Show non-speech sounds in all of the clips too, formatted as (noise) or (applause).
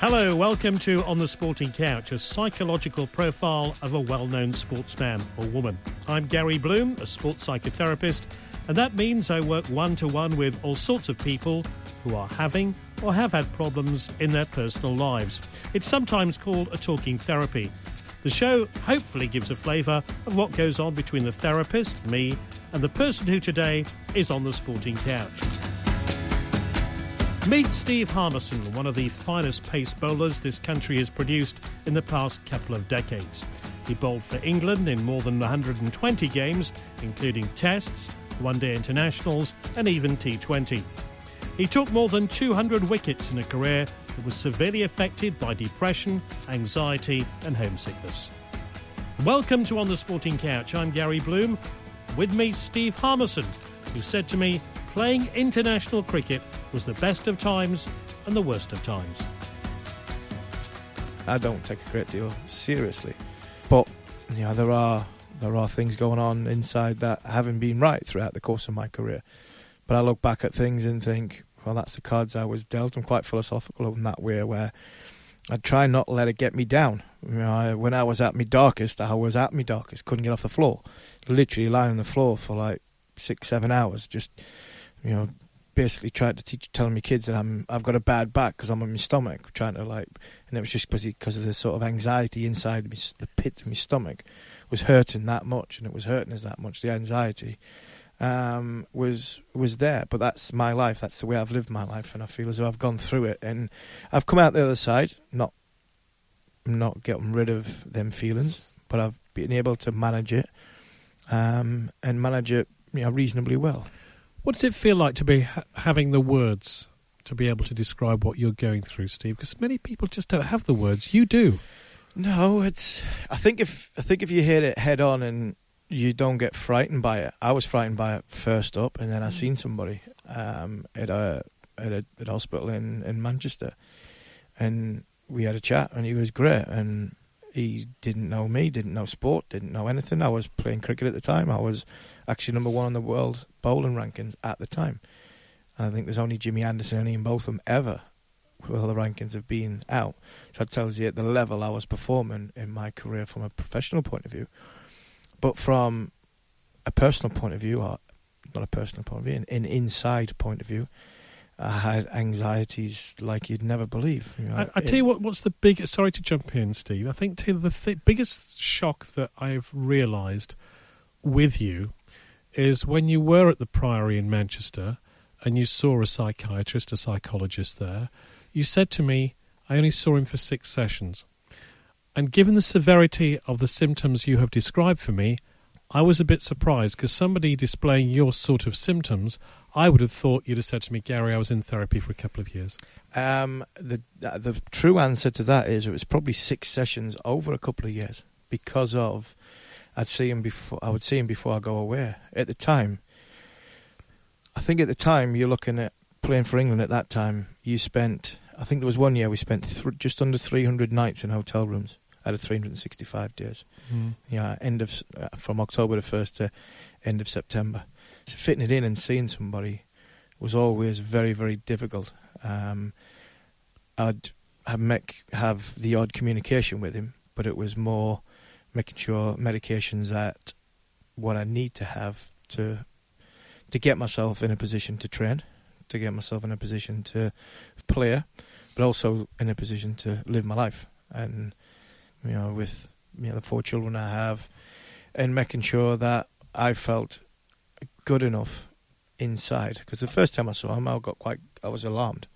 Hello, welcome to On the Sporting Couch, a psychological profile of a well known sportsman or woman. I'm Gary Bloom, a sports psychotherapist, and that means I work one to one with all sorts of people who are having or have had problems in their personal lives. It's sometimes called a talking therapy. The show hopefully gives a flavour of what goes on between the therapist, me, and the person who today is on the sporting couch. Meet Steve Harmison, one of the finest pace bowlers this country has produced in the past couple of decades. He bowled for England in more than 120 games, including tests, one day internationals, and even T20. He took more than 200 wickets in a career that was severely affected by depression, anxiety, and homesickness. Welcome to On the Sporting Couch. I'm Gary Bloom. With me, Steve Harmison, who said to me, playing international cricket was the best of times and the worst of times. I don't take a great deal seriously, but know there are there are things going on inside that haven't been right throughout the course of my career. But I look back at things and think, well, that's the cards I was dealt. I'm quite philosophical in that way, where I try not to let it get me down. You know, I, when I was at my darkest, I was at my darkest. Couldn't get off the floor, literally lying on the floor for like six, seven hours, just you know, basically trying to teach, telling my kids that I'm I've got a bad back because I'm on my stomach, trying to like, and it was just because of the sort of anxiety inside me, the pit of my stomach was hurting that much, and it was hurting us that much. The anxiety um, was was there, but that's my life. That's the way I've lived my life, and I feel as though I've gone through it, and I've come out the other side, not not getting rid of them feelings, but I've been able to manage it um, and manage it you know, reasonably well. What does it feel like to be ha- having the words to be able to describe what you're going through, Steve? Because many people just don't have the words. You do. No, it's. I think if I think if you hit it head on and you don't get frightened by it. I was frightened by it first up, and then I seen somebody um, at a at a at a hospital in in Manchester, and we had a chat, and he was great, and he didn't know me, didn't know sport, didn't know anything. I was playing cricket at the time. I was actually number one on the world bowling rankings at the time. And I think there's only Jimmy Anderson and Ian Botham ever all the rankings have been out. So it tells you at the level I was performing in my career from a professional point of view. But from a personal point of view, or not a personal point of view, an, an inside point of view, I had anxieties like you'd never believe. You know, I, I tell you what, what's the biggest? Sorry to jump in, Steve. I think the th- biggest shock that I've realised with you is when you were at the Priory in Manchester and you saw a psychiatrist, a psychologist there. You said to me, "I only saw him for six sessions," and given the severity of the symptoms you have described for me, I was a bit surprised because somebody displaying your sort of symptoms, I would have thought you'd have said to me, Gary, I was in therapy for a couple of years. Um, the uh, the true answer to that is it was probably six sessions over a couple of years because of I'd see him before I would see him before I go away. At the time, I think at the time you're looking at playing for England. At that time, you spent I think there was one year we spent th- just under 300 nights in hotel rooms out of 365 days. Mm. Yeah, end of uh, from October the first to end of September. So fitting it in and seeing somebody was always very very difficult. Um, I'd have make, have the odd communication with him, but it was more making sure medications at what I need to have to to get myself in a position to train, to get myself in a position to play, but also in a position to live my life. And you know, with you know the four children I have, and making sure that I felt good enough inside. Because the first time I saw him, I got quite, I was alarmed.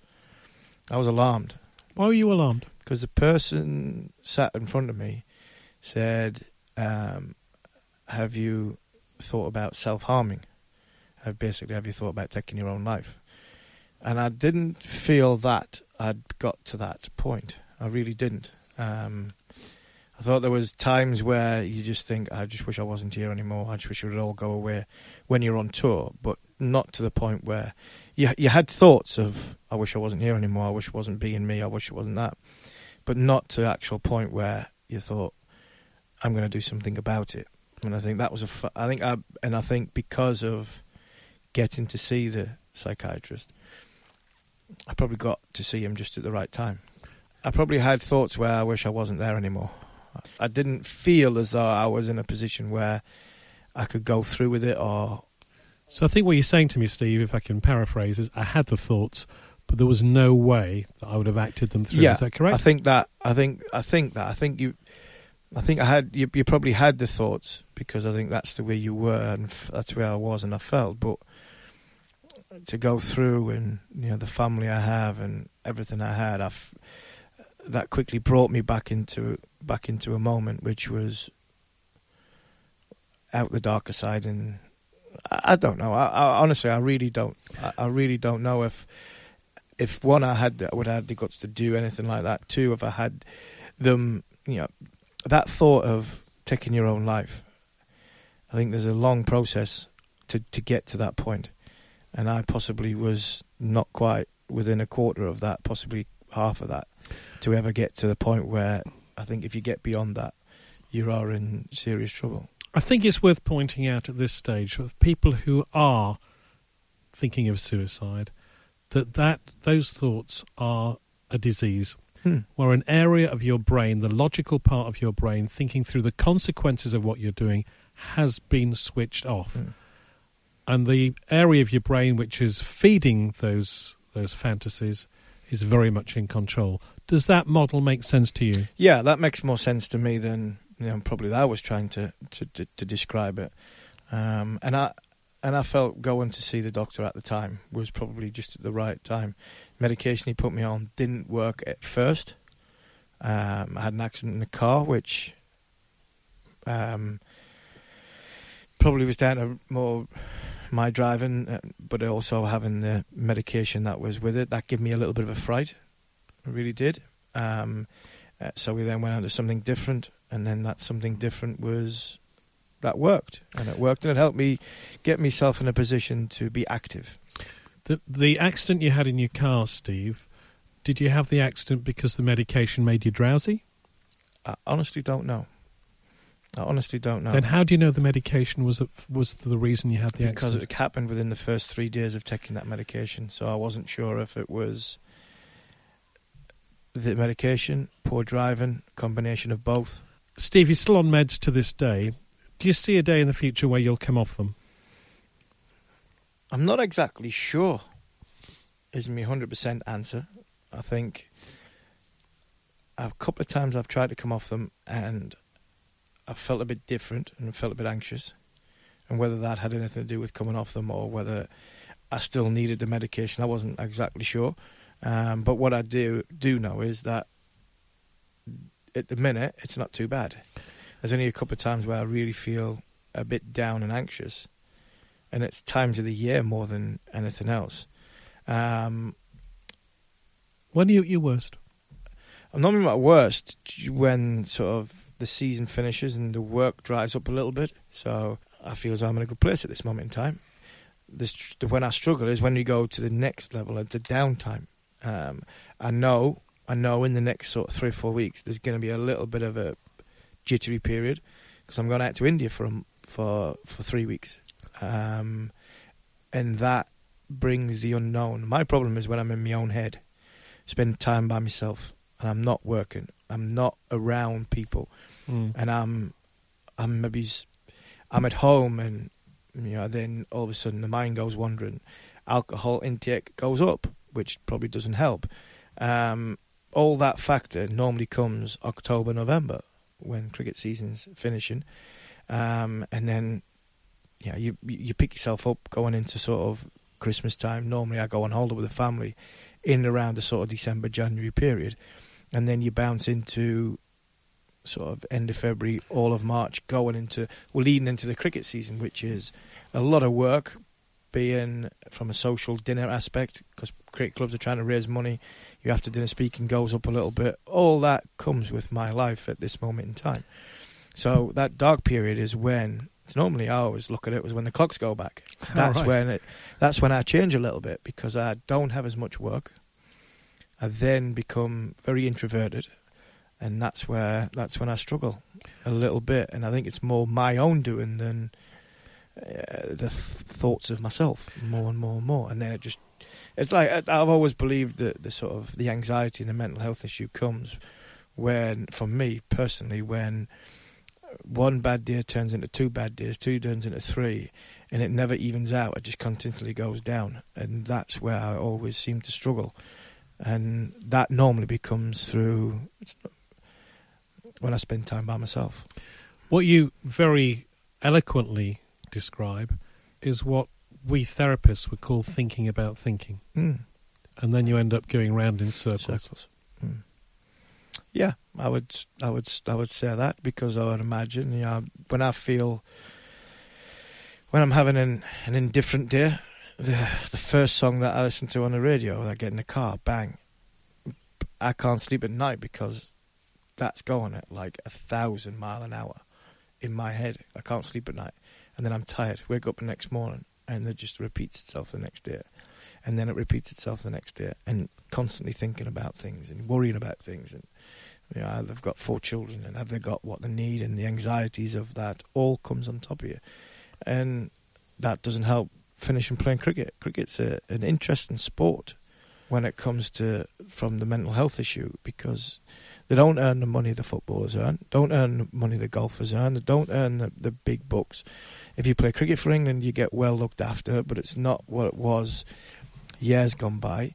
I was alarmed Why were you alarmed? because the person sat in front of me said, um, "Have you thought about self harming? Have basically have you thought about taking your own life?" And I didn't feel that I'd got to that point. I really didn't. Um, I thought there was times where you just think, "I just wish I wasn't here anymore. I just wish it would all go away." When you're on tour, but not to the point where you you had thoughts of, "I wish I wasn't here anymore. I wish it wasn't being me. I wish it wasn't that." but not to actual point where you thought, "I'm going to do something about it." And I think that was a. Fu- I think I and I think because of getting to see the psychiatrist, I probably got to see him just at the right time. I probably had thoughts where I wish I wasn't there anymore. I didn't feel as though I was in a position where I could go through with it or So I think what you're saying to me, Steve, if I can paraphrase, is I had the thoughts, but there was no way that I would have acted them through. Yeah, is that correct? I think that. I think. I think that. I think you. I think I had. You, you probably had the thoughts because I think that's the way you were, and f- that's where I was, and I felt. But to go through, and you know, the family I have, and everything I had, I f- that quickly brought me back into back into a moment which was out the darker side, and I, I don't know. I, I honestly, I really don't. I, I really don't know if if one I had would have had the guts to do anything like that. Two, if I had them, you know, that thought of taking your own life. I think there's a long process to to get to that point. and I possibly was not quite within a quarter of that, possibly half of that, to ever get to the point where I think if you get beyond that, you are in serious trouble. I think it's worth pointing out at this stage for people who are thinking of suicide that, that those thoughts are a disease Hmm. where an area of your brain, the logical part of your brain, thinking through the consequences of what you're doing, has been switched off. Hmm. And the area of your brain which is feeding those those fantasies is very much in control. Does that model make sense to you? Yeah, that makes more sense to me than you know probably that I was trying to to, to, to describe it. Um, and I and I felt going to see the doctor at the time was probably just at the right time. Medication he put me on didn't work at first. Um, I had an accident in the car, which um, probably was down to more my driving, uh, but also having the medication that was with it. That gave me a little bit of a fright. It really did. Um, uh, so we then went on to something different, and then that something different was that worked, and it worked, and it helped me get myself in a position to be active. The the accident you had in your car, Steve, did you have the accident because the medication made you drowsy? I honestly don't know. I honestly don't know. Then how do you know the medication was was the reason you had the because accident? Because it happened within the first three days of taking that medication, so I wasn't sure if it was the medication, poor driving, combination of both. Steve, you're still on meds to this day. Do you see a day in the future where you'll come off them? I'm not exactly sure. Is my hundred percent answer. I think a couple of times I've tried to come off them and I felt a bit different and felt a bit anxious. And whether that had anything to do with coming off them or whether I still needed the medication, I wasn't exactly sure. Um, but what I do do know is that at the minute it's not too bad. There's only a couple of times where I really feel a bit down and anxious, and it's times of the year more than anything else. Um, When are you at your worst? I'm not at my worst when sort of the season finishes and the work dries up a little bit. So I feel as though I'm in a good place at this moment in time. This, when I struggle is when you go to the next level, the downtime. Um, I know, I know, in the next sort of three or four weeks, there's going to be a little bit of a jittery period because I'm going out to India for a, for for three weeks, um, and that brings the unknown. My problem is when I'm in my own head, spend time by myself. and I'm not working, I'm not around people, Mm. and I'm I'm maybe I'm at home and you know then all of a sudden the mind goes wandering, alcohol intake goes up, which probably doesn't help. Um, all that factor normally comes October November when cricket season's finishing, um, and then yeah you you pick yourself up going into sort of Christmas time. Normally I go on holiday with the family in and around the sort of December January period, and then you bounce into sort of end of February, all of March, going into we're leading into the cricket season, which is a lot of work, being from a social dinner aspect because cricket clubs are trying to raise money. You have to dinner speaking goes up a little bit. All that comes with my life at this moment in time. So that dark period is when it's normally I always look at it was when the clocks go back. That's right. when it. That's when I change a little bit because I don't have as much work. I then become very introverted, and that's where that's when I struggle a little bit. And I think it's more my own doing than uh, the th- thoughts of myself more and more and more. And then it just it's like I've always believed that the sort of the anxiety and the mental health issue comes when, for me personally, when one bad day turns into two bad days, two turns into three, and it never evens out. It just continually goes down, and that's where I always seem to struggle. And that normally becomes through when I spend time by myself. What you very eloquently describe is what we therapists would call thinking about thinking. Mm. And then you end up going round in circles. Circles. Mm. Yeah, I would, I would, I would say that because I would imagine, you know, when I feel, when I'm having an, an indifferent day, the the first song that I listen to on the radio, when I get in the car, bang, I can't sleep at night because that's going at like a thousand mile an hour in my head. I can't sleep at night, and then I'm tired. Wake up the next morning, and it just repeats itself the next day, and then it repeats itself the next day, and constantly thinking about things and worrying about things, and you know, I've got four children, and have they got what they need, and the anxieties of that all comes on top of you, and that doesn't help finishing playing cricket. Cricket's a, an interesting sport when it comes to from the mental health issue because they don't earn the money the footballers earn, don't earn the money the golfers earn, they don't earn the, the big bucks. If you play cricket for England, you get well looked after, but it's not what it was years gone by.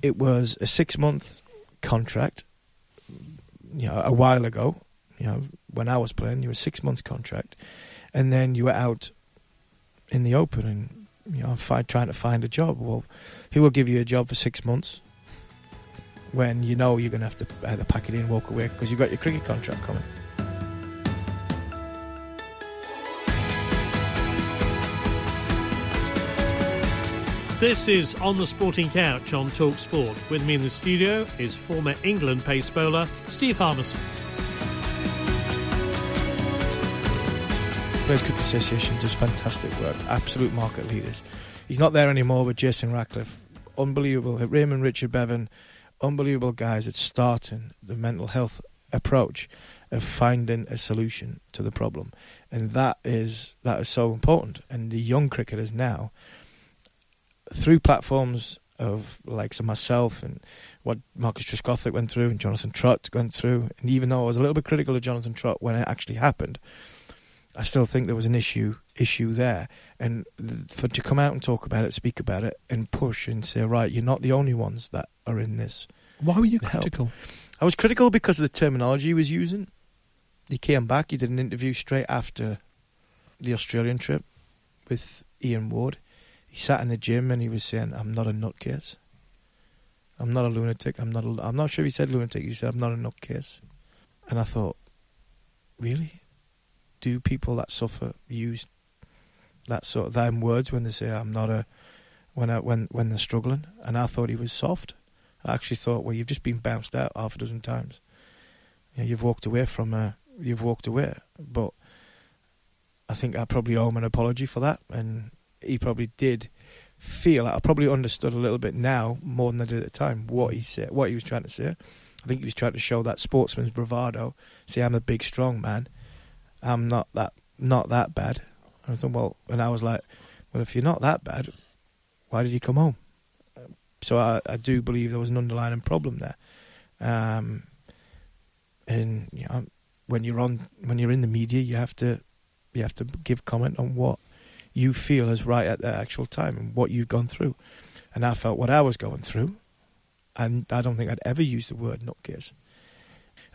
It was a six month contract, you know, a while ago. You know, when I was playing, you were six months contract, and then you were out in the open and you know, trying to find a job. Well, who will give you a job for six months when you know you're going to have to either pack it in, walk away because you've got your cricket contract coming? This is On the Sporting Couch on Talk Sport. With me in the studio is former England pace bowler Steve Harmison. Players Cricket Association does fantastic work. Absolute market leaders. He's not there anymore with Jason Ratcliffe. Unbelievable. Raymond Richard Bevan. Unbelievable guys at starting the mental health approach of finding a solution to the problem. And that is that is so important. And the young cricketers now, through platforms of likes of myself and what Marcus Trescothick went through and Jonathan Trott went through, and even though I was a little bit critical of Jonathan Trott when it actually happened, I still think there was an issue issue there, and for to come out and talk about it, speak about it, and push and say, right, you're not the only ones that are in this. Why were you Help. critical? I was critical because of the terminology he was using. He came back. He did an interview straight after the Australian trip with Ian Ward. He sat in the gym and he was saying, "I'm not a nutcase. I'm not a lunatic. I'm not. A, I'm not sure he said lunatic. He said, "I'm not a nutcase." And I thought, really, do people that suffer use that sort of them words when they say, "I'm not a," when I, when when they're struggling? And I thought he was soft. I actually thought, well, you've just been bounced out half a dozen times. You know, you've walked away from a, you've walked away. But I think I probably owe him an apology for that, and he probably did feel. I probably understood a little bit now more than I did at the time what he said, what he was trying to say. I think he was trying to show that sportsman's bravado. See, I'm a big, strong man. I'm not that, not that bad. And I thought, well, and I was like, well, if you're not that bad, why did you come home? So I, I do believe there was an underlying problem there. Um, and you know, when you're on, when you're in the media, you have to, you have to give comment on what you feel is right at the actual time and what you've gone through. And I felt what I was going through, and I don't think I'd ever use the word nutcase.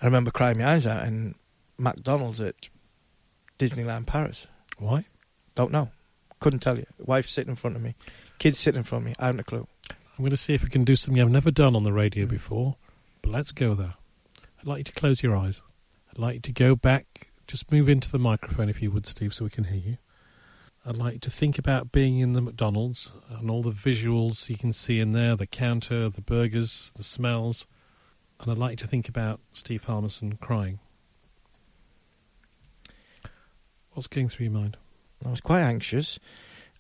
I remember crying my eyes out in McDonald's at Disneyland Paris. Why? Don't know. Couldn't tell you. Wife sitting in front of me, kids sitting in front of me. I haven't a clue. I'm going to see if we can do something I've never done on the radio before, but let's go there. I'd like you to close your eyes. I'd like you to go back, just move into the microphone if you would, Steve, so we can hear you. I'd like to think about being in the McDonald's and all the visuals you can see in there the counter, the burgers, the smells. And I'd like to think about Steve Harmison crying. What's going through your mind? I was quite anxious.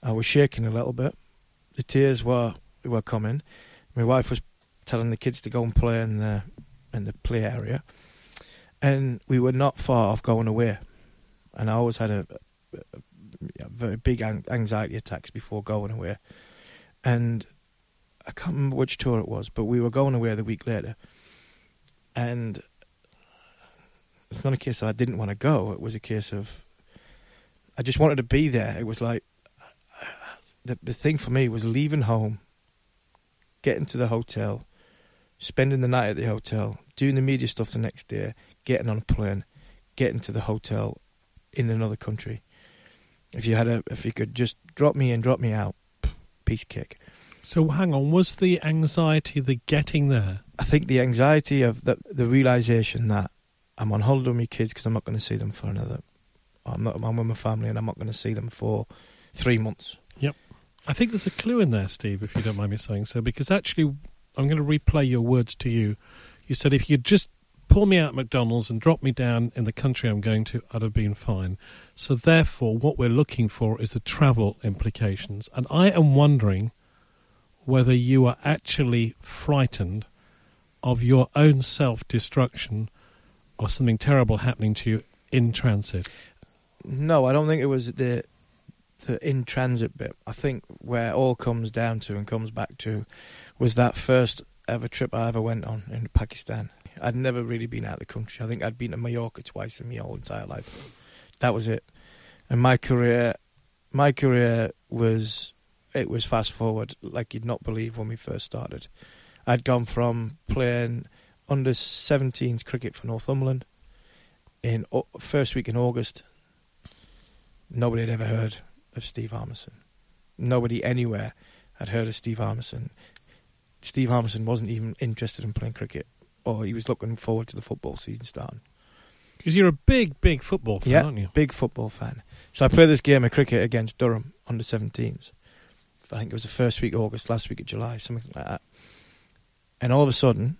I was shaking a little bit. The tears were were coming. My wife was telling the kids to go and play in the in the play area, and we were not far off going away. And I always had a, a very big anxiety attacks before going away, and I can't remember which tour it was, but we were going away the week later, and it's not a case I didn't want to go. It was a case of I just wanted to be there. It was like the the thing for me was leaving home, getting to the hotel, spending the night at the hotel, doing the media stuff the next day, getting on a plane, getting to the hotel in another country. If you had a, if you could just drop me in, drop me out, piece kick. So hang on, was the anxiety the getting there? I think the anxiety of the the realization that I'm on holiday with my kids because I'm not going to see them for another I'm not. I'm with my family, and I'm not going to see them for three months. Yep. I think there's a clue in there, Steve, if you don't mind me saying so, because actually, I'm going to replay your words to you. You said if you'd just pull me out McDonald's and drop me down in the country I'm going to, I'd have been fine. So therefore, what we're looking for is the travel implications, and I am wondering whether you are actually frightened of your own self-destruction or something terrible happening to you in transit. No, I don't think it was the the in transit bit. I think where all comes down to and comes back to was that first ever trip I ever went on in Pakistan. I'd never really been out of the country. I think I'd been to Mallorca twice in my whole entire life. That was it. And my career, my career was it was fast forward like you'd not believe when we first started. I'd gone from playing under 17s cricket for Northumberland in first week in August nobody had ever heard of Steve Harmison. Nobody anywhere had heard of Steve Harmison. Steve Harmison wasn't even interested in playing cricket, or he was looking forward to the football season starting. Because you're a big, big football fan, yeah, aren't you? big football fan. So I played this game of cricket against Durham under 17s. I think it was the first week of August, last week of July, something like that. And all of a sudden,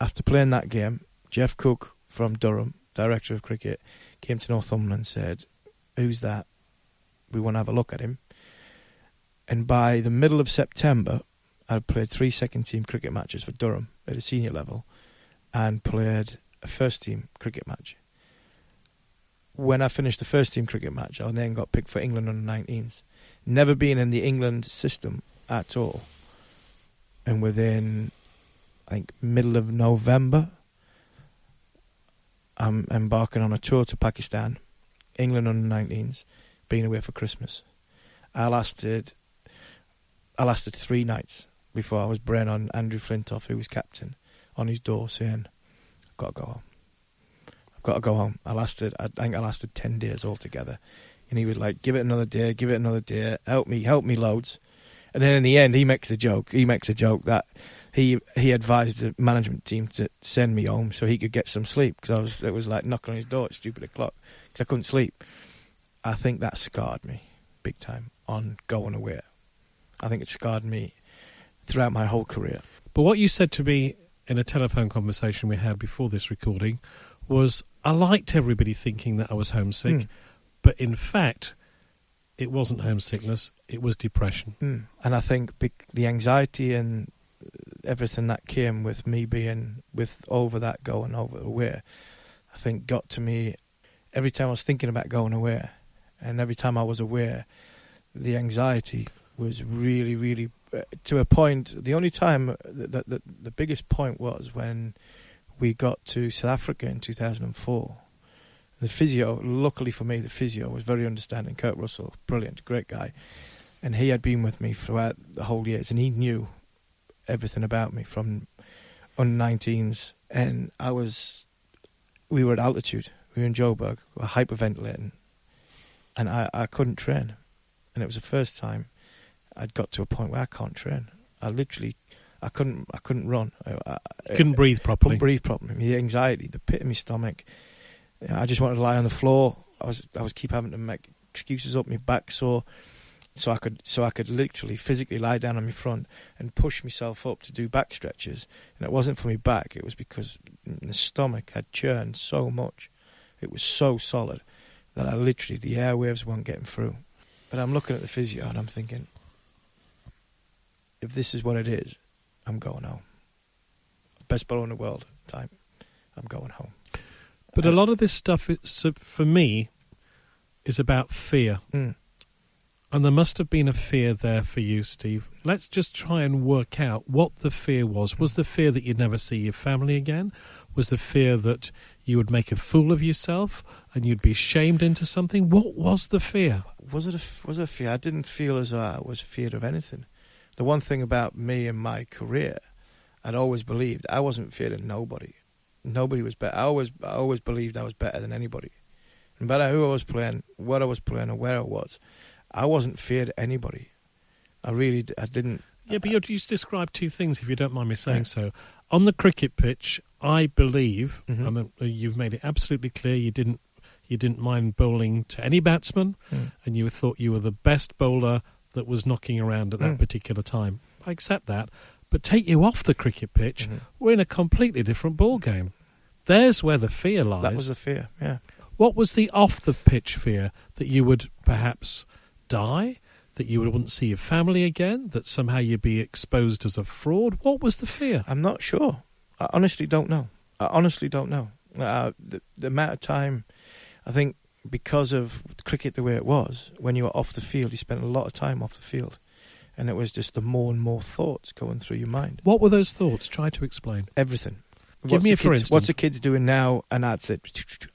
after playing that game, Geoff Cook from Durham, director of cricket, came to Northumberland and said, who's that? We want to have a look at him. And by the middle of September, I'd played three second team cricket matches for Durham at a senior level and played a first team cricket match. When I finished the first team cricket match, I then got picked for England under 19s. Never been in the England system at all. And within, I think, middle of November, I'm embarking on a tour to Pakistan England under 19s, being away for Christmas. I lasted, I lasted three nights before I was bringing on Andrew Flintoff, who was captain, on his door saying, "I've got to go home. I've got to go home." I lasted, I think I lasted ten days altogether, and he was like, "Give it another day, give it another day, help me, help me loads." And then in the end, he makes a joke. He makes a joke that he he advised the management team to send me home so he could get some sleep because I was it was like knocking on his door at stupid o'clock because I couldn't sleep. I think that scarred me big time on going away. I think it scarred me throughout my whole career. But what you said to me in a telephone conversation we had before this recording was I liked everybody thinking that I was homesick, mm. but in fact, it wasn't homesickness, it was depression. Mm. And I think the anxiety and everything that came with me being with over that going over away, I think got to me every time I was thinking about going away, and every time I was aware, the anxiety was really, really uh, to a point. The only time, the, the, the biggest point was when we got to South Africa in 2004. The physio, luckily for me, the physio was very understanding. Kirk Russell, brilliant, great guy. And he had been with me throughout the whole years, and he knew everything about me from under 19s. And I was, we were at altitude. We were in Joburg, we were hyperventilating, and I, I couldn't train. And it was the first time I'd got to a point where I can't train. I literally, I couldn't, I couldn't run. I, I Couldn't breathe properly. couldn't breathe properly. The anxiety, the pit in my stomach. You know, I just wanted to lie on the floor. I was, I was keep having to make excuses up. My back sore, so I could, so I could literally physically lie down on my front and push myself up to do back stretches. And it wasn't for my back. It was because the stomach had churned so much. It was so solid that I literally the airwaves weren't getting through. But I'm looking at the physio and I'm thinking, if this is what it is, I'm going home. Best bowler in the world, time. I'm going home. But a lot of this stuff, uh, for me, is about fear. Mm. And there must have been a fear there for you, Steve. Let's just try and work out what the fear was. Was the fear that you'd never see your family again? Was the fear that you would make a fool of yourself and you'd be shamed into something? What was the fear? Was it a was it a fear? I didn't feel as though I was feared of anything. The one thing about me and my career, I'd always believed I wasn't feared of nobody. Nobody was better. I always I always believed I was better than anybody. No matter who I was playing, what I was playing, or where I was, I wasn't feared anybody. I really I didn't. Yeah, but you you described two things, if you don't mind me saying Yeah. so. On the cricket pitch, I believe, Mhm. and uh, you've made it absolutely clear, you didn't you didn't mind bowling to any batsman, Mm. and you thought you were the best bowler that was knocking around at that Mm. particular time. I accept that, but take you off the cricket pitch, Mhm. we're in a completely different ball game. There's where the fear lies. That was the fear. Yeah. What was the off the pitch fear that you would perhaps die, that you wouldn't see your family again, that somehow you'd be exposed as a fraud? What was the fear? I'm not sure. I honestly don't know. I honestly don't know. Uh, the, the amount of time, I think, because of cricket the way it was, when you were off the field, you spent a lot of time off the field, and it was just the more and more thoughts going through your mind. What were those thoughts? Try to explain. Everything. Give me the a for kids, instance. What's the kids doing now? And that's it.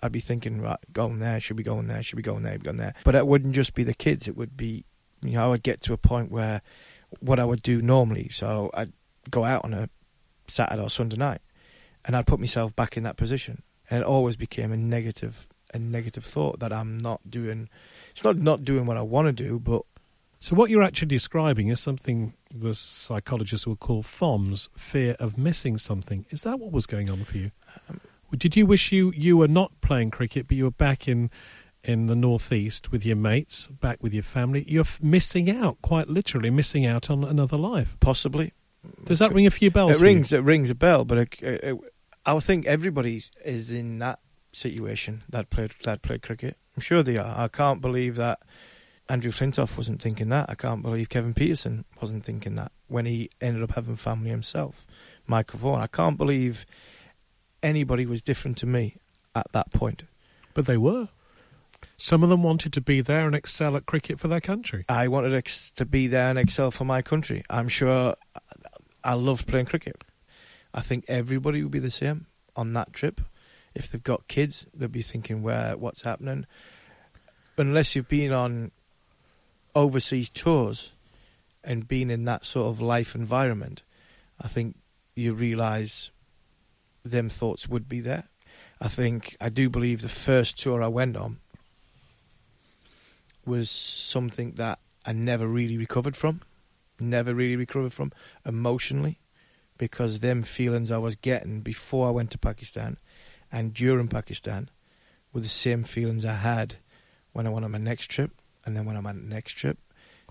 I'd be thinking, right, going there, should be going there, should be going there, be going there. But it wouldn't just be the kids. It would be, you know, I would get to a point where what I would do normally. So I'd go out on a Saturday or Sunday night, and I'd put myself back in that position, and it always became a negative, a negative thought that I'm not doing. It's not not doing what I want to do, but So, what you're actually describing is something the psychologists will call FOMS, fear of missing something. Is that what was going on for you? Um, Did you wish you, you were not playing cricket, but you were back in, in the northeast with your mates, back with your family? You're f- missing out, quite literally missing out on another life. possibly Does that ring a few bells? It for you? rings. It rings a bell, but it, it- I think everybody is in that situation that played that played cricket. I'm sure they are. I can't believe that Andrew Flintoff wasn't thinking that. I can't believe Kevin Pietersen wasn't thinking that when he ended up having family himself. Michael Vaughan. I can't believe anybody was different to me at that point. But they were. Some of them wanted to be there and excel at cricket for their country. I wanted ex- to be there and excel for my country. I'm sure I loved playing cricket. I think everybody would be the same on that trip. If they've got kids, they'll be thinking, "Where? What's happening?" Unless you've been on overseas tours and been in that sort of life environment, I think you realise them thoughts would be there. I think I do believe the first tour I went on was something that I never really recovered from, never really recovered from emotionally, because them feelings I was getting before I went to Pakistan and during Pakistan were the same feelings I had when I went on my next trip, and then when I'm on the next trip,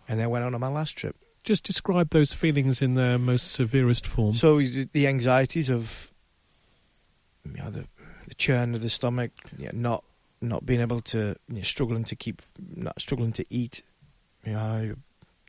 and then went on my last trip. Just describe those feelings in their most severest form. So the anxieties of you know the, the churn of the stomach, you know, not not being able to you know, struggling to keep not struggling to eat, you know,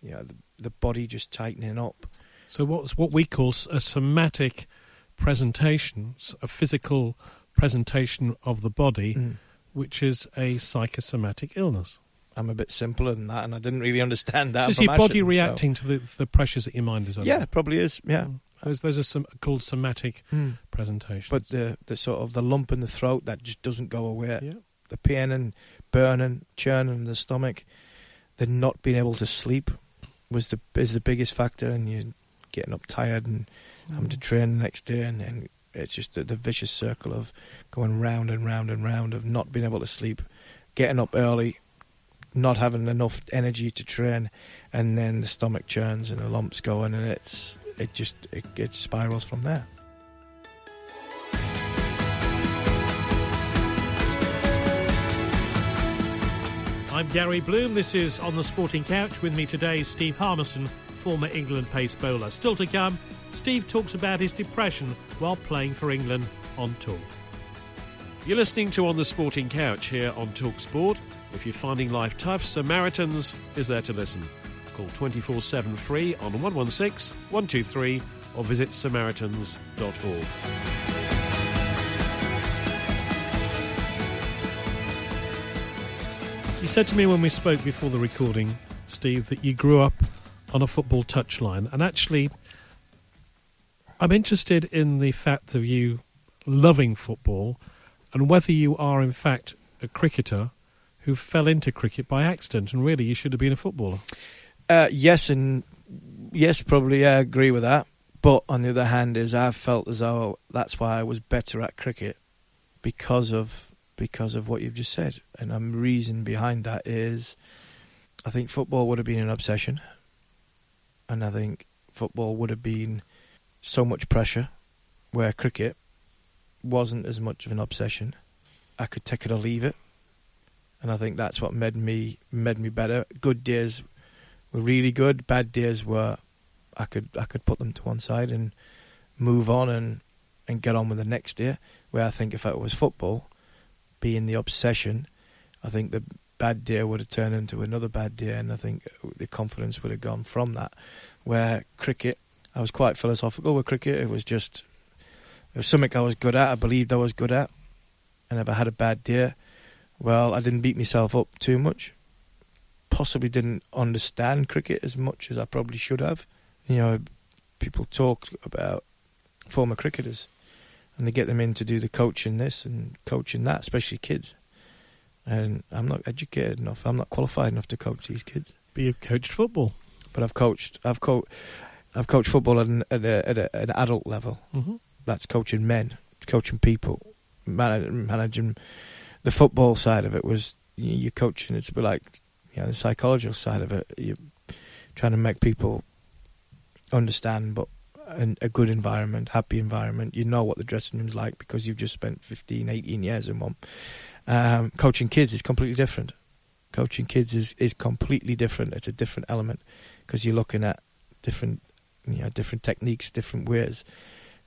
you know the, the body just tightening up. So what's what we call a somatic presentation, a physical presentation of the body, Mm. which is a psychosomatic illness. I'm a bit simpler than that, and I didn't really understand that. So is your body Ashton, so- reacting to the, the pressures that your mind is under? Yeah, probably is. Yeah, There's, there's a some, called somatic Mm. presentation. but the the sort of the lump in the throat that just doesn't go away. yeah. The pain and burning, churning in the stomach, the not being able to sleep was the is the biggest factor, and you're getting up tired and having to train the next day, and then it's just the, the vicious circle of going round and round and round of not being able to sleep, getting up early, not having enough energy to train, and then the stomach churns and the lumps going, and it's it just it, it spirals from there. I'm Gary Bloom. This is On the Sporting Couch. With me today, Steve Harmison, former England pace bowler. Still to come, Steve talks about his depression while playing for England on tour. You're listening to On the Sporting Couch here on Talk Sport. If you're finding life tough, Samaritans is there to listen. Call 24 7 free on 116 123 or visit samaritans.org. You said to me when we spoke before the recording, Steve, that you grew up on a football touchline. And actually, I'm interested in the fact of you loving football and whether you are, in fact, a cricketer who fell into cricket by accident and really you should have been a footballer. Uh, yes, and yes, probably I agree with that. But on the other hand, is I felt as though that's why I was better at cricket because of because of what you've just said, and the reason behind that is I think football would have been an obsession, and I think football would have been so much pressure, where cricket wasn't as much of an obsession. I could take it or leave it, and I think that's what made me made me better. Good days were really good. Bad days were I could I could put them to one side and move on and and get on with the next day. Where I think if it was football, being the obsession, I think the bad day would have turned into another bad day, and I think the confidence would have gone from that. Where cricket, I was quite philosophical with cricket. It was just it was something I was good at. I believed I was good at, and if I had a bad day, well, I didn't beat myself up too much. Possibly didn't understand cricket as much as I probably should have. You know, people talk about former cricketers, and they get them in to do the coaching this and coaching that, especially kids. And I'm not educated enough. I'm not qualified enough to coach these kids. But you've coached football. But I've coached. I've co- I've coached football at an, at, a, at a, an adult level. Mm-hmm. That's coaching men, coaching people, man- managing. The football side of it was you- you're coaching. It's a bit like you know the psychological side of it. You're trying to make people understand, but an, a good environment, happy environment. You know what the dressing room's like because you've just spent 15, 18 years in one. Um, coaching kids is completely different. Coaching kids is, is completely different. It's a different element because you're looking at different, you know, different techniques, different ways,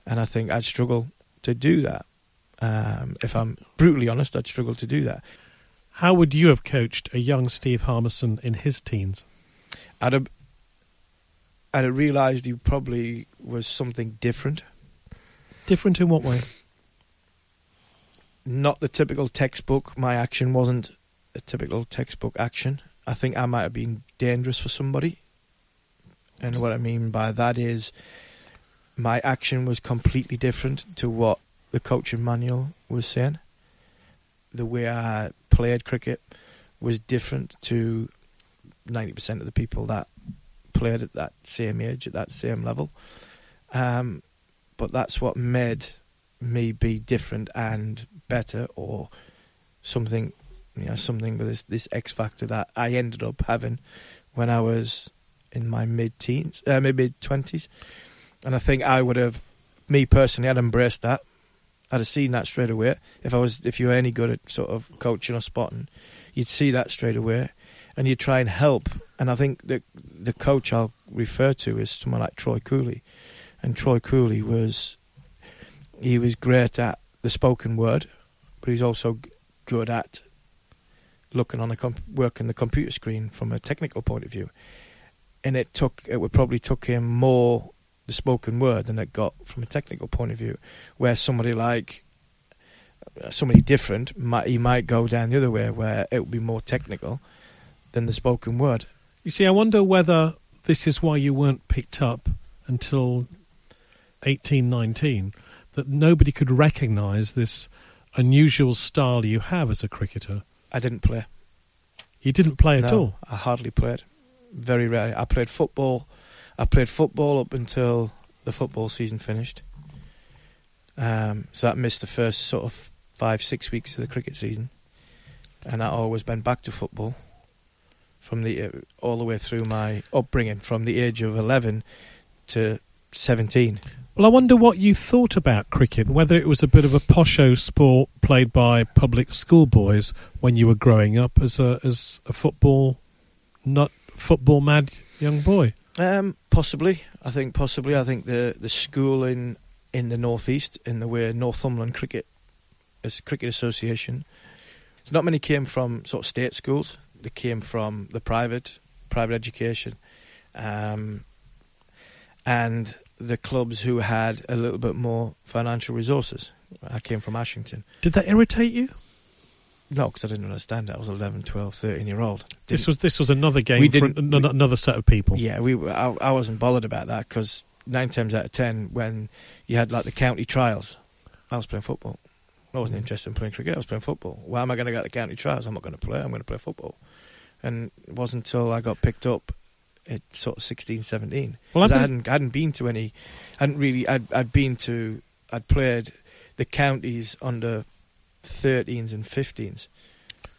and I think I'd struggle to do that. Um, if I'm brutally honest, I'd struggle to do that. How would you have coached a young Steve Harmison in his teens? I'd have, I'd have realised he probably was something different, Different in what way? not the typical textbook. My action wasn't a typical textbook action. I think I might have been dangerous for somebody. And what I mean by that is my action was completely different to what the coaching manual was saying. The way I played cricket was different to 90% of the people that played at that same age, at that same level. Um, but that's what made me be different and better or something you know something with this this X factor that I ended up having when I was in my mid teens uh, mid twenties and I think I would have me personally I'd embraced that. I'd have seen that straight away. If I was if you were any good at sort of coaching or spotting you'd see that straight away. And you'd try and help. And I think the the coach I'll refer to is someone like Troy Cooley. And Troy Cooley was he was great at the spoken word, but he's also good at looking on the comp- working the computer screen from a technical point of view. And it took it would probably took him more the spoken word than it got from a technical point of view. Where somebody like uh, somebody different might he might go down the other way where it would be more technical, than the spoken word. You see, I wonder whether this is why you weren't picked up until 1819, that nobody could recognise this unusual style you have as a cricketer. I didn't play. You didn't play at all. I hardly played. Very rarely. I played football. I played football up until the football season finished. Um, so that missed the first sort of five, six weeks of the cricket season, and I always went back to football from the uh, all the way through my upbringing, from the age of eleven to seventeen. Well, I wonder what you thought about cricket, whether it was a bit of a posho sport played by public schoolboys when you were growing up as a as a football not football mad young boy. Um, possibly, I think possibly. I think the the school in in the northeast, in the way Northumberland Cricket as Cricket Association, so not many came from sort of state schools. They came from the private private education, um, and the clubs who had a little bit more financial resources. I came from Ashington. Did that irritate you? No, because I didn't understand it. I was 11, 12, 13 year old. This Didn't- was this was another game We for an- another set of people. Yeah, we. I, I wasn't bothered about that because nine times out of ten, when you had like the county trials, I was playing football. I wasn't mm. interested in playing cricket. I was playing football. Why am I going to get the county trials? I'm not going to play. I'm going to play football. And it wasn't until I got picked up at sort of 16, 17. Well, 'Cause I've I hadn't, I hadn't been to any. I hadn't really. I'd, I'd been to. I'd played the counties under 13s and 15s,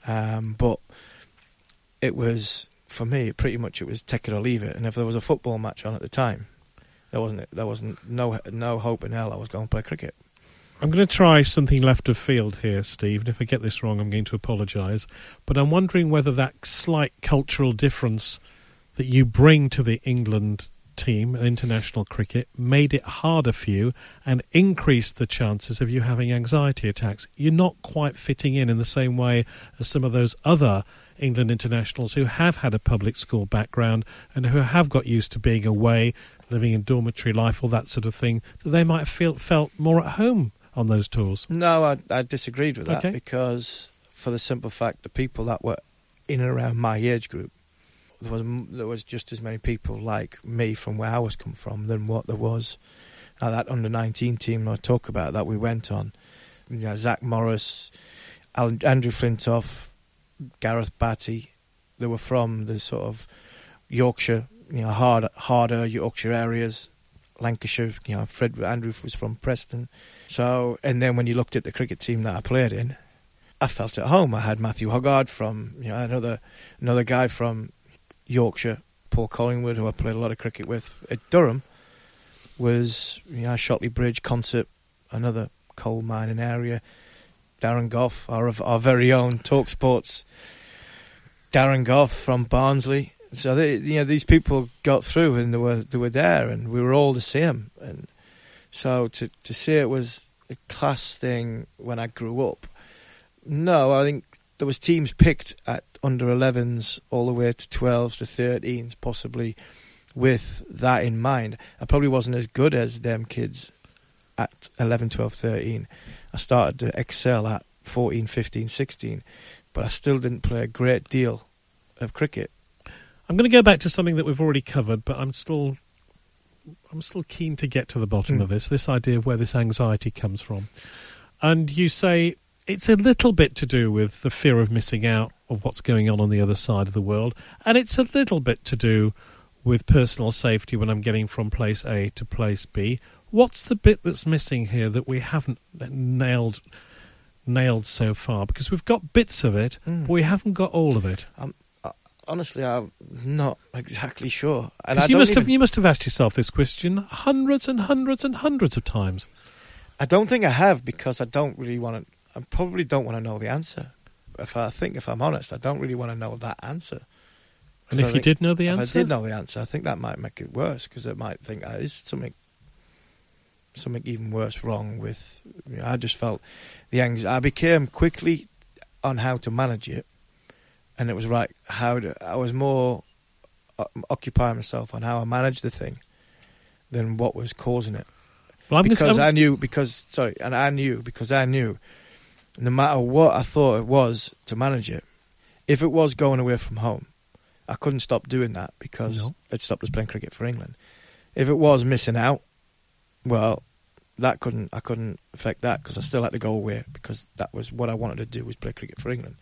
um, but it was for me pretty much it was take it or leave it. And if there was a football match on at the time, there wasn't there wasn't no no hope in hell I was going to play cricket. I'm going to try something left of field here, Steve. And if I get this wrong, I'm going to apologise. But I'm wondering whether that slight cultural difference that you bring to the England team international cricket made it harder for you and increased the chances of you having anxiety attacks. You're not quite fitting in in the same way as some of those other England internationals who have had a public school background and who have got used to being away, living in dormitory life, all that sort of thing, that they might have feel, felt more at home on those tours. No, I, I disagreed with that Okay. because for the simple fact the people that were in and around my age group there was there was just as many people like me from where I was come from than what there was uh, that under 19 team I talk about that we went on. You know, Zach Morris, Alan, Andrew Flintoff, Gareth Batty, they were from the sort of Yorkshire, you know, hard, harder Yorkshire areas. Lancashire, you know, Fred Andrew was from Preston. So, and then when you looked at the cricket team that I played in, I felt at home. I had Matthew Hoggard from, you know, another another guy from Yorkshire, Paul Collingwood, who I played a lot of cricket with at Durham, was you know Shotley Bridge Consett, another coal mining area. Darren Gough, our our very own Talk Sports. Darren Gough from Barnsley. So they, you know, these people got through and they were they were there, and we were all the same. And so to to say it was a class thing when I grew up, no, I think there was teams picked at under 11s all the way to 12s to 13s, possibly with that in mind. I probably wasn't as good as them kids at 11, 12, 13. I started to excel at 14, 15, 16, but I still didn't play a great deal of cricket. I'm going to go back to something that we've already covered, but I'm still I'm still keen to get to the bottom Mm. of this. This idea of where this anxiety comes from, and you say it's a little bit to do with the fear of missing out of what's going on on the other side of the world, and it's a little bit to do with personal safety when I'm getting from place A to place B. What's the bit that's missing here that we haven't nailed nailed so far? Because we've got bits of it, Mm. but we haven't got all of it. Honestly, I'm not exactly sure. And you must have you must have asked yourself this question hundreds and hundreds and hundreds of times. I don't think I have because I don't really want to. I probably don't want to know the answer. If I think, if I'm honest, I don't really want to know that answer. And if I you think did know the if answer, I did know the answer, I think that might make it worse because it might think uh, is something, something even worse wrong with. You know, I just felt the anxiety. I became quickly on how to manage it, and it was right. How to, I was more uh, occupying myself on how I managed the thing than what was causing it well, gonna- because I knew because sorry, and I knew because I knew no matter what I thought it was to manage it, if it was going away from home, I couldn't stop doing that because No. it stopped us playing cricket for England. If it was missing out, well, that couldn't I couldn't affect that because I still had to go away because that was what I wanted to do was play cricket for England.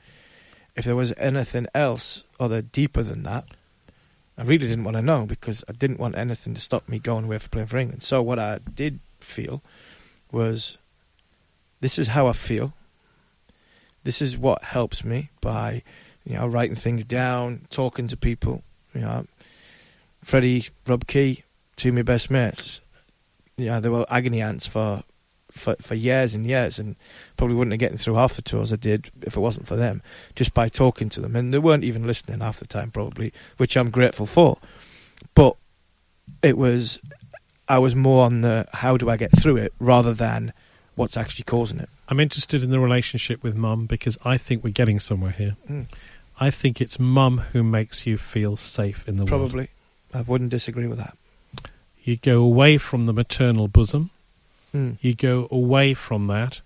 If there was anything else other deeper than that, I really didn't want to know because I didn't want anything to stop me going away for playing for England. So what I did feel was this is how I feel. This is what helps me by you know writing things down, talking to people. You know, Freddie, Rob Key, two of my best mates. You know, they were agony ants for, for for years and years, and probably wouldn't have gotten through half the tours I did if it wasn't for them. Just by talking to them, and they weren't even listening half the time, probably, which I'm grateful for. But it was, I was more on the how do I get through it rather than what's actually causing it. I'm interested in the relationship with mum because I think we're getting somewhere here. Mm. I think it's mum who makes you feel safe in the world. Probably, I wouldn't disagree with that. You go away from the maternal bosom, Mm. you go away from that,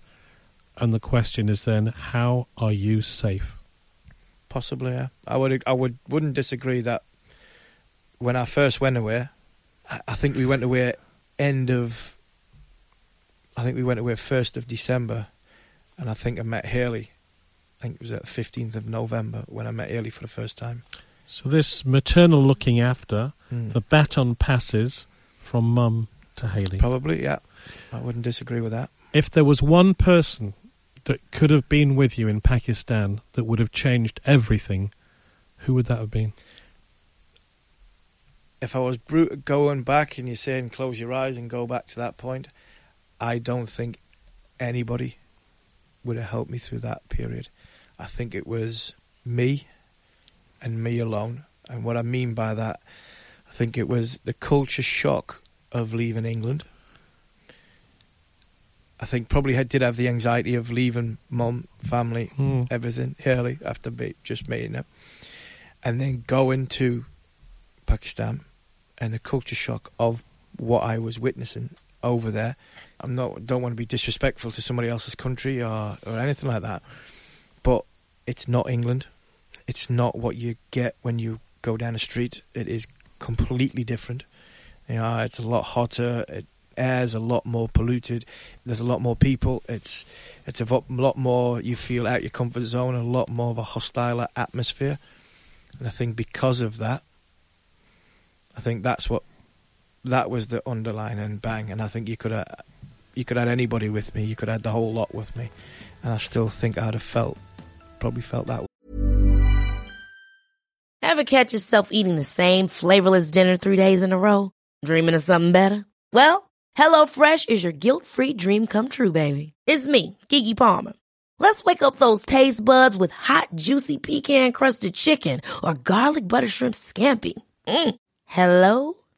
and the question is then, how are you safe? Possibly, yeah. I would, I would, wouldn't disagree that when I first went away, I- I think we went away end of, I think we went away first of December, and I think I met Haley. I think it was at the fifteenth of November when I met Haley for the first time. So this maternal looking after, Mm. the baton passes from mum to Haley. Probably, yeah. I wouldn't disagree with that. If there was one person that could have been with you in Pakistan that would have changed everything, who would that have been? if I was going back and you're saying close your eyes and go back to that point, I don't think anybody would have helped me through that period. I think it was me and me alone. And what I mean by that, I think it was the culture shock of leaving England. I think probably I did have the anxiety of leaving mum, family, Hmm. everything early after me, just meeting her, and then going to Pakistan and the culture shock of what I was witnessing over there. I'm not don't want to be disrespectful to somebody else's country or or anything like that, but it's not England. It's not what you get when you go down the street. It is completely different. You know, it's a lot hotter. It air's a lot more polluted. There's a lot more people. It's it's a lot more. You feel out your comfort zone. A lot more of a hostile atmosphere. And I think because of that, I think that's what that was the underline and bang. And I think you could have you could had anybody with me. You could had the whole lot with me, and I still think I'd have felt probably felt that. Way. Ever catch yourself eating the same flavorless dinner three days in a row? Dreaming of something better? Well, HelloFresh is your guilt-free dream come true, baby. It's me, Keke Palmer. Let's wake up those taste buds with hot, juicy pecan-crusted chicken or garlic butter shrimp scampi. Mm. Hello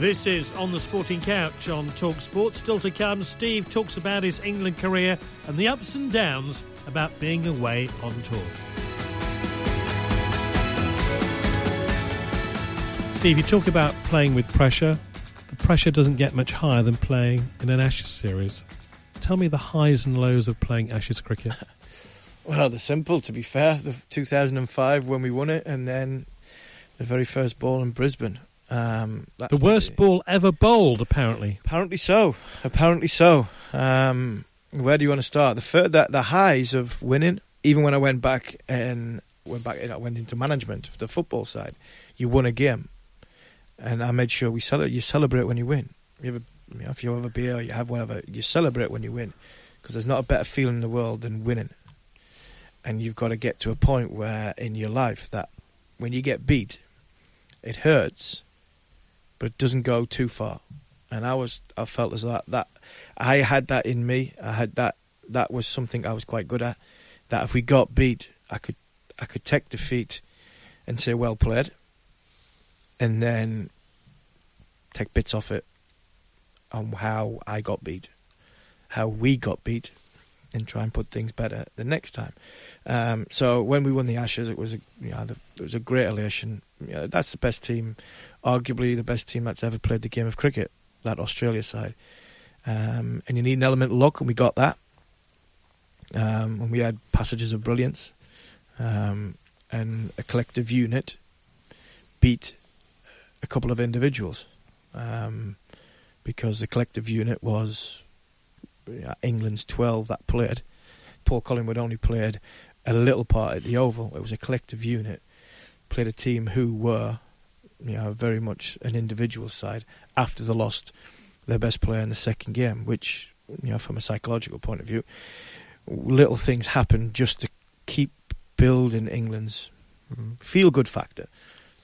This is On the Sporting Couch on Talk Sport. Still to come, Steve talks about his England career and the ups and downs about being away on tour. Steve, you talk about playing with pressure. The pressure doesn't get much higher than playing in an Ashes series. Tell me the highs and lows of playing Ashes cricket. (laughs) Well, they're simple, to be fair. The 2005 when we won it, and then the very first ball in Brisbane. Um, the worst ball ever bowled, apparently. Apparently so. Apparently so. Um, where do you want to start? The fir- the, the highs of winning. Even when I went back and went back, I went into management, of the football side. You won a game, and I made sure we celebrate. You celebrate when you win. You have a, you know, if you have a beer, or you have whatever. You celebrate when you win, because there's not a better feeling in the world than winning. And you've got to get to a point where in your life that when you get beat, it hurts, but it doesn't go too far. And I was, I felt as that that I had that in me. I had that. That was something I was quite good at. That if we got beat, I could, I could take defeat, and say well played, and then take bits off it on how I got beat, how we got beat, and try and put things better the next time. Um, so when we won the Ashes, it was a you know, it was a great elation. You know, that's the best team, arguably the best team that's ever played the game of cricket. That Australia side, um, and you need an element of luck, and we got that. Um, and we had passages of brilliance, um, and a collective unit beat a couple of individuals, um, because the collective unit was England's twelve that played. Paul Collingwood only played a little part at the Oval. It was a collective unit. Played a team who were, you know, very much an individual side after they lost their best player in the second game, which, you know, from a psychological point of view, little things happen just to keep building England's mm, feel good factor.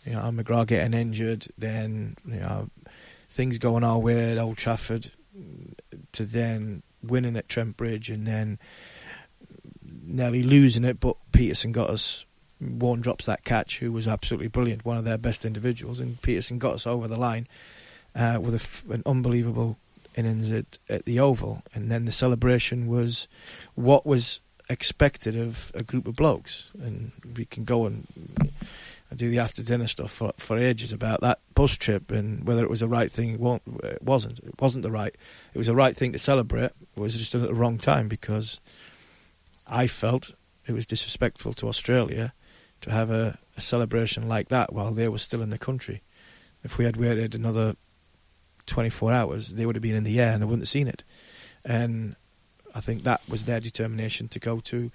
You know, McGrath getting injured, then, you know, things going our way at Old Trafford, to then winning at Trent Bridge, and then nearly losing it, but Pietersen got us. Warne drops that catch, who was absolutely brilliant, one of their best individuals, and Pietersen got us over the line uh, with an unbelievable innings at, at the Oval. And then the celebration was what was expected of a group of blokes. And we can go and do the after dinner stuff for, for ages about that bus trip and whether it was the right thing. It won't- it wasn't. It wasn't the right. It was the right thing to celebrate. It was just at the wrong time because I felt it was disrespectful to Australia to have a, a celebration like that while they were still in the country. If we had waited another 24 hours, they would have been in the air and they wouldn't have seen it. And I think that was their determination to go to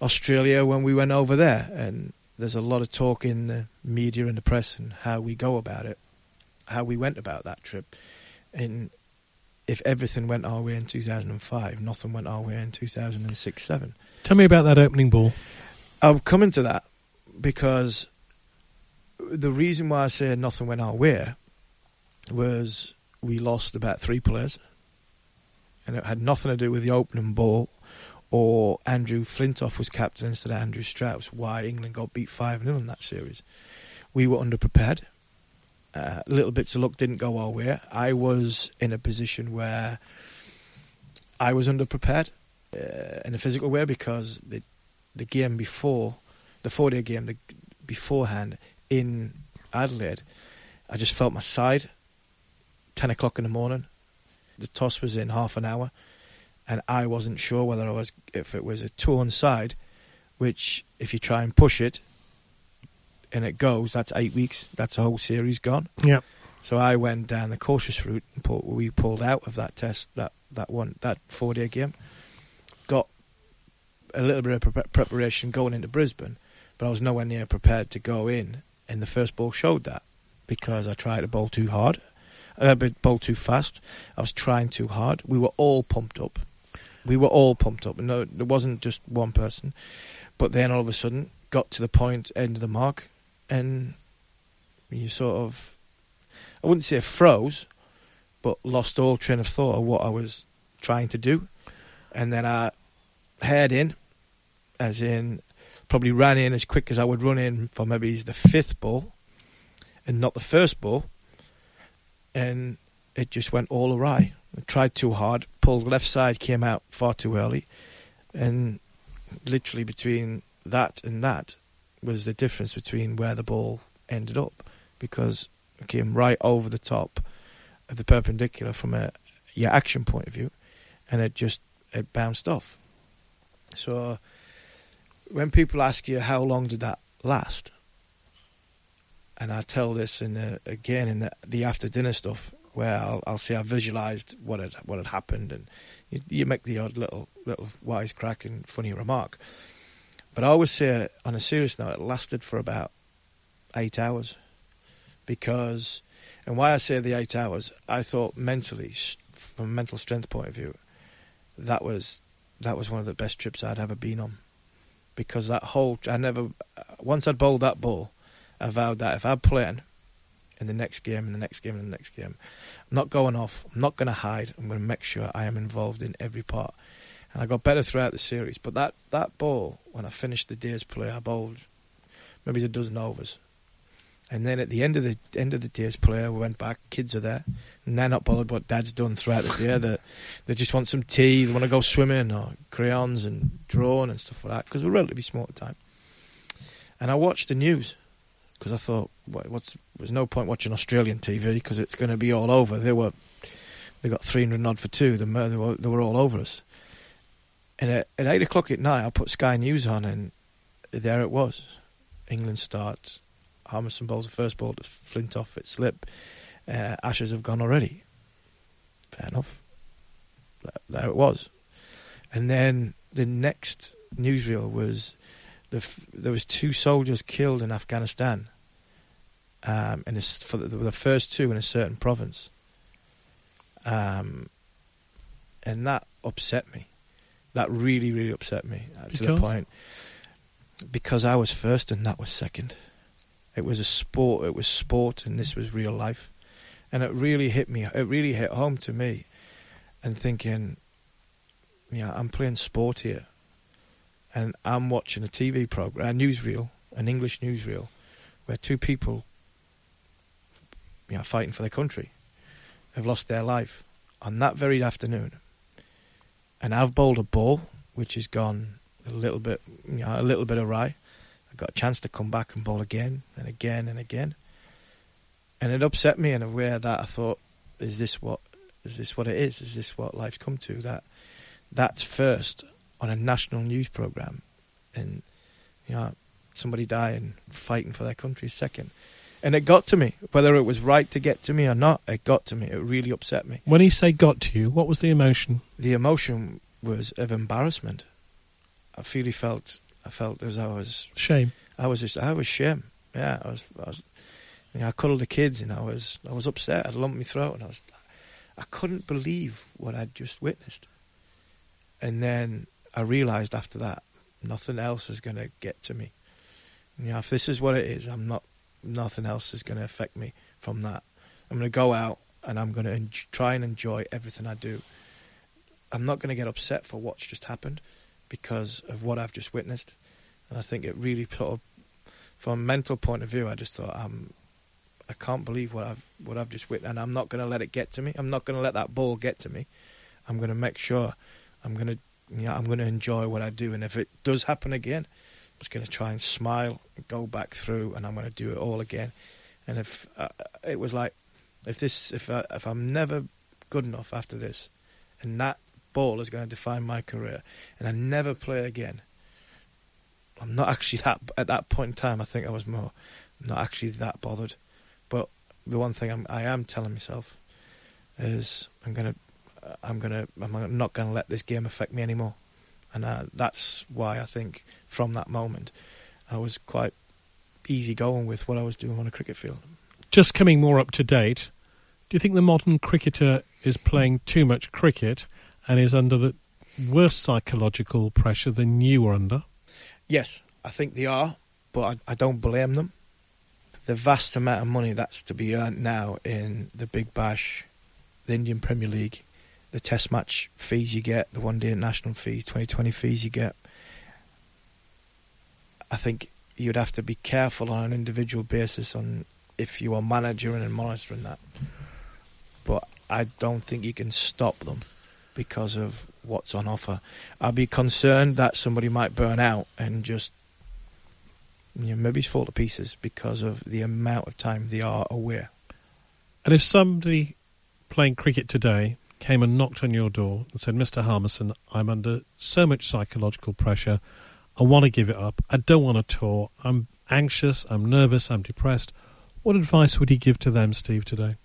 Australia when we went over there. And there's a lot of talk in the media and the press and how we go about it, how we went about that trip. And if everything went our way in 2005, nothing went our way in 2006 7. Tell me about that opening ball. I'm coming to that because the reason why I say nothing went our way was we lost about three players, and it had nothing to do with the opening ball or Andrew Flintoff was captain instead of Andrew Strauss. Why England got beat five 0 in that series? We were underprepared. Uh, little bits of luck didn't go our way. I was in a position where I was underprepared uh, in a physical way because the the game before the four day game the, beforehand in Adelaide, I just felt my side. Ten o'clock in the morning, the toss was in half an hour, and I wasn't sure whether I was if it was a torn side, which if you try and push it, and it goes, that's eight weeks. That's a whole series gone. Yeah. So I went down the cautious route. And we pulled out of that test, that that one, that four day game. Got a little bit of pre- preparation going into Brisbane, but I was nowhere near prepared to go in. And the first ball showed that because I tried to bowl too hard, uh, a bit bowl too fast. I was trying too hard. We were all pumped up. We were all pumped up. No, there wasn't just one person. But then all of a sudden, got to the point, end of the mark, and you sort of, I wouldn't say froze, but lost all train of thought of what I was trying to do. And then I head in, as in, probably ran in as quick as I would run in for maybe the fifth ball, and not the first ball. And it just went all awry. I tried too hard, pulled left side, came out far too early, and literally between that and that was the difference between where the ball ended up because it came right over the top of the perpendicular from a your action point of view, and it just it bounced off. So when people ask you how long did that last, and I tell this in the, again in the, the after dinner stuff where I'll, I'll say I visualized what had what had happened, and you, you make the odd little little wisecrack and funny remark. But I always say, on a serious note, it lasted for about eight hours, because, and why I say the eight hours, I thought mentally, from a mental strength point of view, that was that was one of the best trips I'd ever been on, because that whole I never once I'd bowled that ball, I vowed that if I'd played in the next game, in the next game, in the next game, I'm not going off. I'm not going to hide. I'm going to make sure I am involved in every part. And I got better throughout the series. But that, that ball, when I finished the day's play, I bowled maybe a dozen overs. And then at the end of the end of the day's play, we went back. Kids are there, and they're not bothered what Dad's done throughout the day. they they just want some tea. They want to go swimming or crayons and drawing and stuff like that because we're relatively small at the time. And I watched the news because I thought, what's there's no point watching Australian TV because it's going to be all over. They were they got 300 odd for two. They were, they were all over us. And at, at eight o'clock at night, I put Sky News on, and there it was. England starts. Harmison bowls the first ball to Flintoff. It slip. Uh, Ashes have gone already. Fair enough. There it was. And then the next newsreel was the, there was two soldiers killed in Afghanistan, um, and for the, the, first two in a certain province, um, and that upset me. That really, really upset me uh, to the point because I was first and that was second. It was a sport. It was sport, and this was real life, and it really hit me. It really hit home to me, and thinking, yeah, I'm playing sport here and I'm watching a TV program, a newsreel, an English newsreel, where two people, you know, fighting for their country, have lost their life on that very afternoon. And I've bowled a ball which has gone a little bit, you know, a little bit awry. I got a chance to come back and bowl again and again and again, and it upset me in a way that I thought, is this what, is this what it is? Is this what life's come to? That that's first on a national news program, and you know somebody dying fighting for their country second. And it got to me, whether it was right to get to me or not. It got to me. It really upset me. When you say "got to you," what was the emotion? The emotion was of embarrassment. I really felt. I felt as I was shame. I was just. I was shame. Yeah, I was. I was. You know, I cuddled the kids, and I was. I was upset. I lumped my throat, and I was. I couldn't believe what I'd just witnessed. And then I realised after that nothing else is going to get to me. You know, if this is what it is, I'm not. Nothing else is going to affect me from that. I'm going to go out and I'm going to en- try and enjoy everything I do. I'm not going to get upset for what's just happened because of what I've just witnessed. And I think it really sort of, from a mental point of view, I just thought, um, I can't believe what I've what I've just witnessed, and I'm not going to let it get to me. I'm not going to let that ball get to me. I'm going to make sure I'm going to you know, I'm going to enjoy what I do. And if it does happen again, I'm just going to try and smile, and go back through, and I'm going to do it all again. And if uh, it was like, if this, if if I'm never good enough after this, and that ball is going to define my career, and I never play again, I'm not actually that. At that point in time, I think I was more not actually that bothered. But the one thing I'm, I am telling myself is I'm going to I'm gonna I'm not gonna let this game affect me anymore, and uh, that's why I think from that moment I was quite easy going with what I was doing on a cricket field. Just coming more up to date, do you think the modern cricketer is playing too much cricket and is under the worse psychological pressure than you were under? Yes, I think they are, but I, I don't blame them. The vast amount of money that's to be earned now in the Big Bash, the Indian Premier League, the test match fees you get, the one day international fees, 2020 fees you get. I think you'd have to be careful on an individual basis on if you are managing and monitoring that. But I don't think you can stop them because of what's on offer. I'd be concerned that somebody might burn out and just you know, maybe fall to pieces because of the amount of time they are aware. And if somebody playing cricket today came and knocked on your door and said, Mr. Harmison, I'm under so much psychological pressure. I want to give it up. I don't want to tour. I'm anxious. I'm nervous. I'm depressed. What advice would you give to them, Steve, today?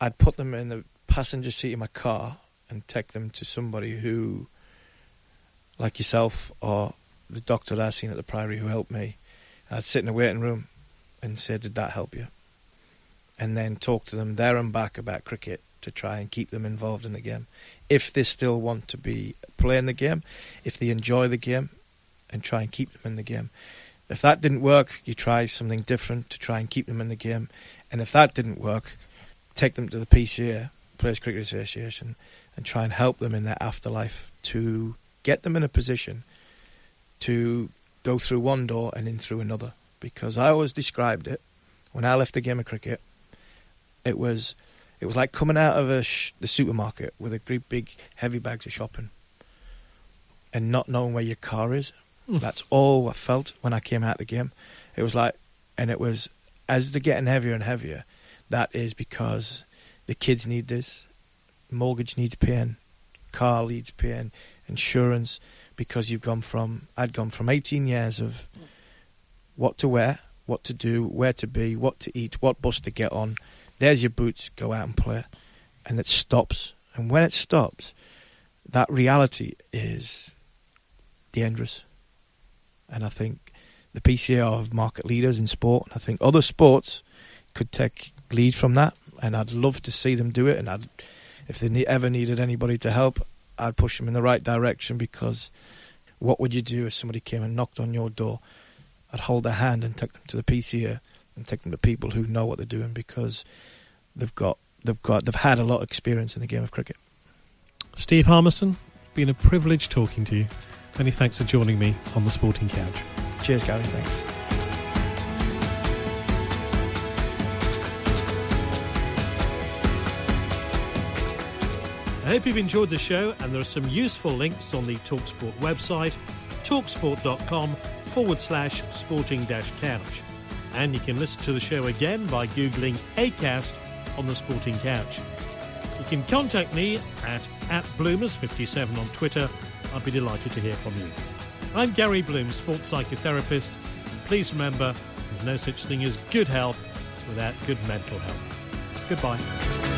I'd put them in the passenger seat of my car and take them to somebody who, like yourself or the doctor that I seen at the Priory who helped me. I'd sit in a waiting room and say, "Did that help you?" And then talk to them there and back about cricket to try and keep them involved in the game. If they still want to be playing the game, if they enjoy the game, and try and keep them in the game. If that didn't work, you try something different to try and keep them in the game. And if that didn't work, take them to the PCA, Players Cricket Association, and try and help them in their afterlife to get them in a position to go through one door and in through another. Because I always described it when I left the game of cricket, it was it was like coming out of sh- the supermarket with a great big heavy bags of shopping and not knowing where your car is. Mm. That's all I felt when I came out of the game. It was like, and it was as they're getting heavier and heavier. That is because the kids need this, mortgage needs paying, car needs paying, insurance. Because you've gone from, I'd gone from 18 years of what to wear, what to do, where to be, what to eat, what bus to get on. There's your boots, go out and play. And it stops. And when it stops, that reality is the dangerous. And I think the PCA are market leaders in sport. And I think other sports could take lead from that. And I'd love to see them do it. And I'd, if they ever needed anybody to help, I'd push them in the right direction because what would you do if somebody came and knocked on your door? I'd hold their hand and take them to the PCA and take them to people who know what they're doing because they've got they've got they've had a lot of experience in the game of cricket. Steve Harmison, been a privilege talking to you. Many thanks for joining me on the Sporting Couch. Cheers, Gary. Thanks. I hope you've enjoyed the show, and there are some useful links on the Talksport website, talksport.com forward slash sporting dash couch. And you can listen to the show again by Googling ACAST on the Sporting Couch. You can contact me at, at Bloomers57 on Twitter I'd be delighted to hear from you. I'm Gary Bloom, sports psychotherapist, and please remember there's no such thing as good health without good mental health. Goodbye.